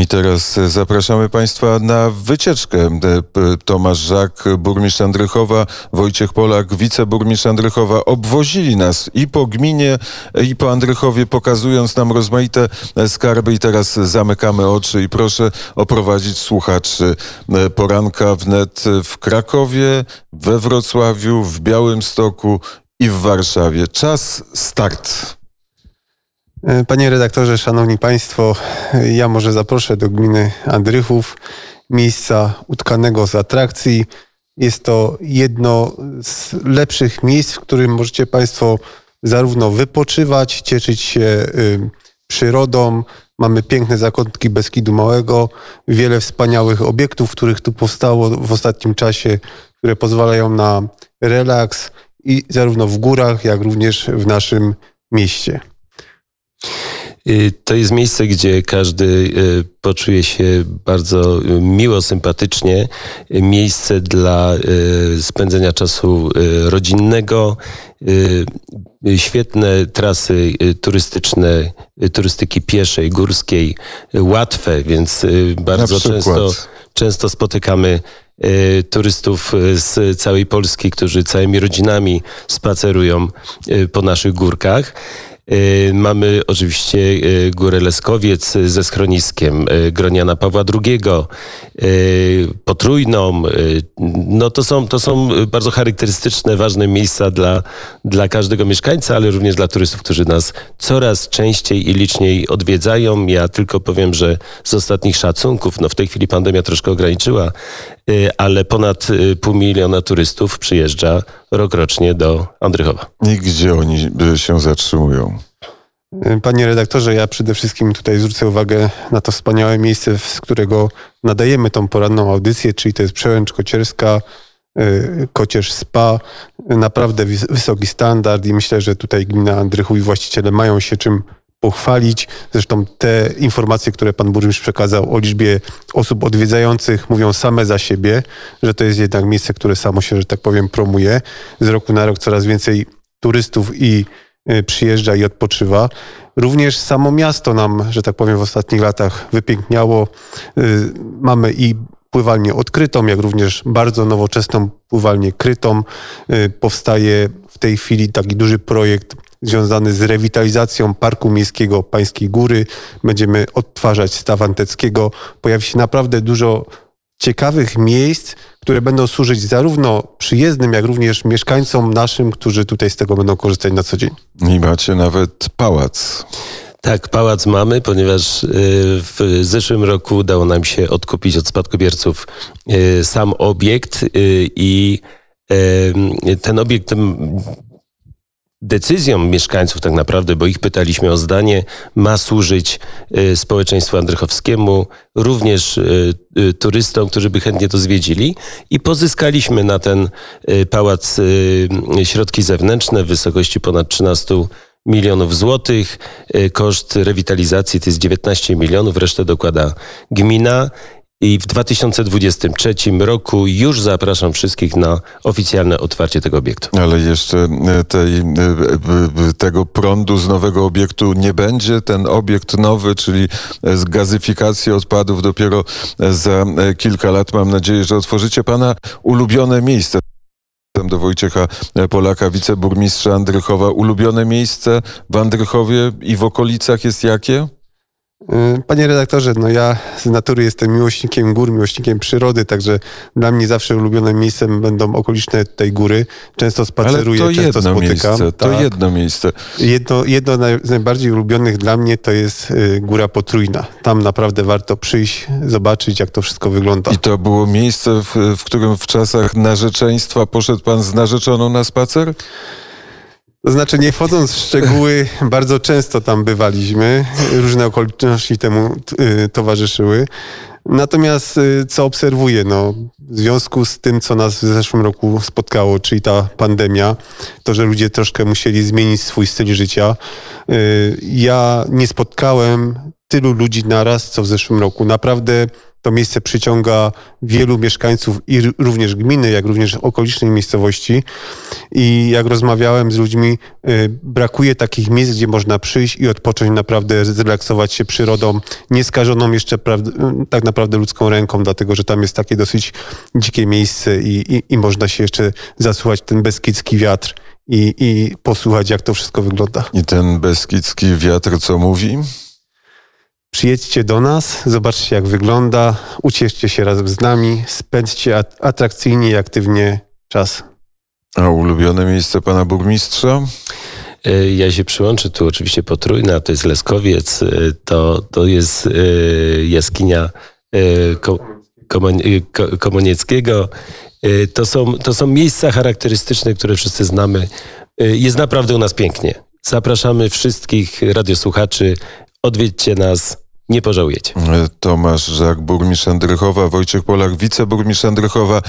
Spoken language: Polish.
I teraz e, zapraszamy Państwa na wycieczkę. E, Tomasz Żak, burmistrz Andrychowa, Wojciech Polak, wiceburmistrz Andrychowa obwozili nas i po gminie, i po Andrychowie, pokazując nam rozmaite e, skarby. I teraz zamykamy oczy i proszę oprowadzić słuchaczy poranka wnet w Krakowie, we Wrocławiu, w Białymstoku i w Warszawie. Czas start. Panie redaktorze, szanowni państwo, ja może zaproszę do gminy Andrychów, miejsca utkanego z atrakcji. Jest to jedno z lepszych miejsc, w którym możecie państwo zarówno wypoczywać, cieszyć się y, przyrodą. Mamy piękne zakątki Beskidu Małego, wiele wspaniałych obiektów, których tu powstało w ostatnim czasie, które pozwalają na relaks i zarówno w górach, jak również w naszym mieście. Y, to jest miejsce, gdzie każdy y, poczuje się bardzo miło, sympatycznie. Miejsce dla y, spędzenia czasu rodzinnego. Świetne trasy turystyczne, turystyki pieszej, górskiej, łatwe, więc bardzo często, często spotykamy turystów z całej Polski, którzy całymi rodzinami spacerują po naszych górkach. Y, mamy oczywiście y, Górę Leskowiec ze schroniskiem, y, Groniana Pawła II, Potrójną. No to są, to są bardzo charakterystyczne, ważne miejsca dla, dla każdego mieszkańca, ale również dla turystów, którzy nas coraz częściej i liczniej odwiedzają. Ja tylko powiem, że z ostatnich szacunków, no w tej chwili pandemia troszkę ograniczyła, ale ponad pół miliona turystów przyjeżdża rokrocznie do Andrychowa. I gdzie oni się zatrzymują? Panie redaktorze, ja przede wszystkim tutaj zwrócę uwagę na to wspaniałe miejsce, z którego nadajemy tą poranną audycję, czyli to jest Przełęcz Kocierska, y, Kocierz Spa. Naprawdę wysoki standard i myślę, że tutaj gmina Andrychów i właściciele mają się czym pochwalić. Zresztą te informacje, które pan burmistrz przekazał o liczbie osób odwiedzających mówią same za siebie, że to jest jednak miejsce, które samo się, że tak powiem, promuje. Z roku na rok coraz więcej turystów i Y, przyjeżdża i odpoczywa. Również samo miasto nam, że tak powiem, w ostatnich latach wypiękniało. Y, mamy i pływalnię odkrytą, jak również bardzo nowoczesną pływalnię krytą. Y, powstaje w tej chwili taki duży projekt związany z rewitalizacją Parku Miejskiego Pańskiej Góry. Będziemy odtwarzać staw Anteckiego. Pojawi się naprawdę dużo ciekawych miejsc, które będą służyć zarówno przyjezdnym, jak również mieszkańcom naszym, którzy tutaj z tego będą korzystać na co dzień. I macie nawet pałac. Tak, pałac mamy, ponieważ y, w zeszłym roku udało nam się odkupić od spadkobierców y, sam obiekt y, i ten obiekt decyzją mieszkańców tak naprawdę, bo ich pytaliśmy o zdanie, ma służyć y, społeczeństwu andrychowskiemu, również y, y, turystom, którzy by chętnie to zwiedzili i pozyskaliśmy na ten pałac środki zewnętrzne w wysokości ponad 13 milionów złotych. Koszt rewitalizacji to jest 19 milionów, resztę dokłada gmina. I w 2023 roku już zapraszam wszystkich na oficjalne otwarcie tego obiektu. Ale jeszcze e, tej, e, tego prądu z nowego obiektu nie będzie. Ten obiekt nowy, czyli z gazyfikacji odpadów dopiero za e, kilka lat. Mam nadzieję, że otworzycie Pana ulubione miejsce do Wojciecha Polaka, wiceburmistrza Andrychowa. Ulubione miejsce w Andrychowie i w okolicach jest jakie? Y, panie redaktorze, no ja z natury jestem miłośnikiem gór, miłośnikiem przyrody, także dla mnie zawsze ulubionym miejscem będą okoliczne tej góry. Często spaceruję, Ale to często jedno spotykam. Miejsce, to tak. jedno miejsce. Jedno, jedno z najbardziej ulubionych dla mnie to jest y, Góra Potrójna. Tam naprawdę warto przyjść, zobaczyć jak to wszystko wygląda. I to było miejsce, w, w którym w czasach narzeczeństwa poszedł pan z narzeczoną na spacer? To znaczy, nie wchodząc w szczegóły, bardzo często tam bywaliśmy. Różne okoliczności temu y, towarzyszyły. Natomiast y, co obserwuję, no, w związku z tym, co nas w zeszłym roku spotkało, czyli ta pandemia, to, że ludzie troszkę musieli zmienić swój styl życia, y, ja nie spotkałem tylu ludzi naraz, co w zeszłym roku. Naprawdę To miejsce przyciąga wielu mieszkańców i również gminy, jak również okolicznej miejscowości. I jak rozmawiałem z ludźmi, y, brakuje takich miejsc, gdzie można przyjść i odpocząć, naprawdę zrelaksować się przyrodą, nieskażoną jeszcze y, tak naprawdę ludzką ręką, dlatego że tam jest takie dosyć dzikie miejsce i, i, i można się jeszcze zasłuchać ten beskidzki wiatr i, i posłuchać, jak to wszystko wygląda. I ten beskidzki wiatr co mówi? Przyjedźcie do nas, zobaczcie jak wygląda, ucieszcie się razem z nami, spędźcie at- atrakcyjnie i aktywnie czas. A ulubione miejsce pana burmistrza? E, Ja się przyłączę tu oczywiście potrójna, to jest Leskowiec, e, to, to jest e, jaskinia Ko- Komonieckiego. To są, to są miejsca charakterystyczne, które wszyscy znamy. Jest naprawdę u nas pięknie. Zapraszamy wszystkich radiosłuchaczy. Odwiedźcie nas, nie pożałujecie. Tomasz Żak, burmistrz Andrychowa, Wojciech Polak, wiceburmistrz Andrychowa.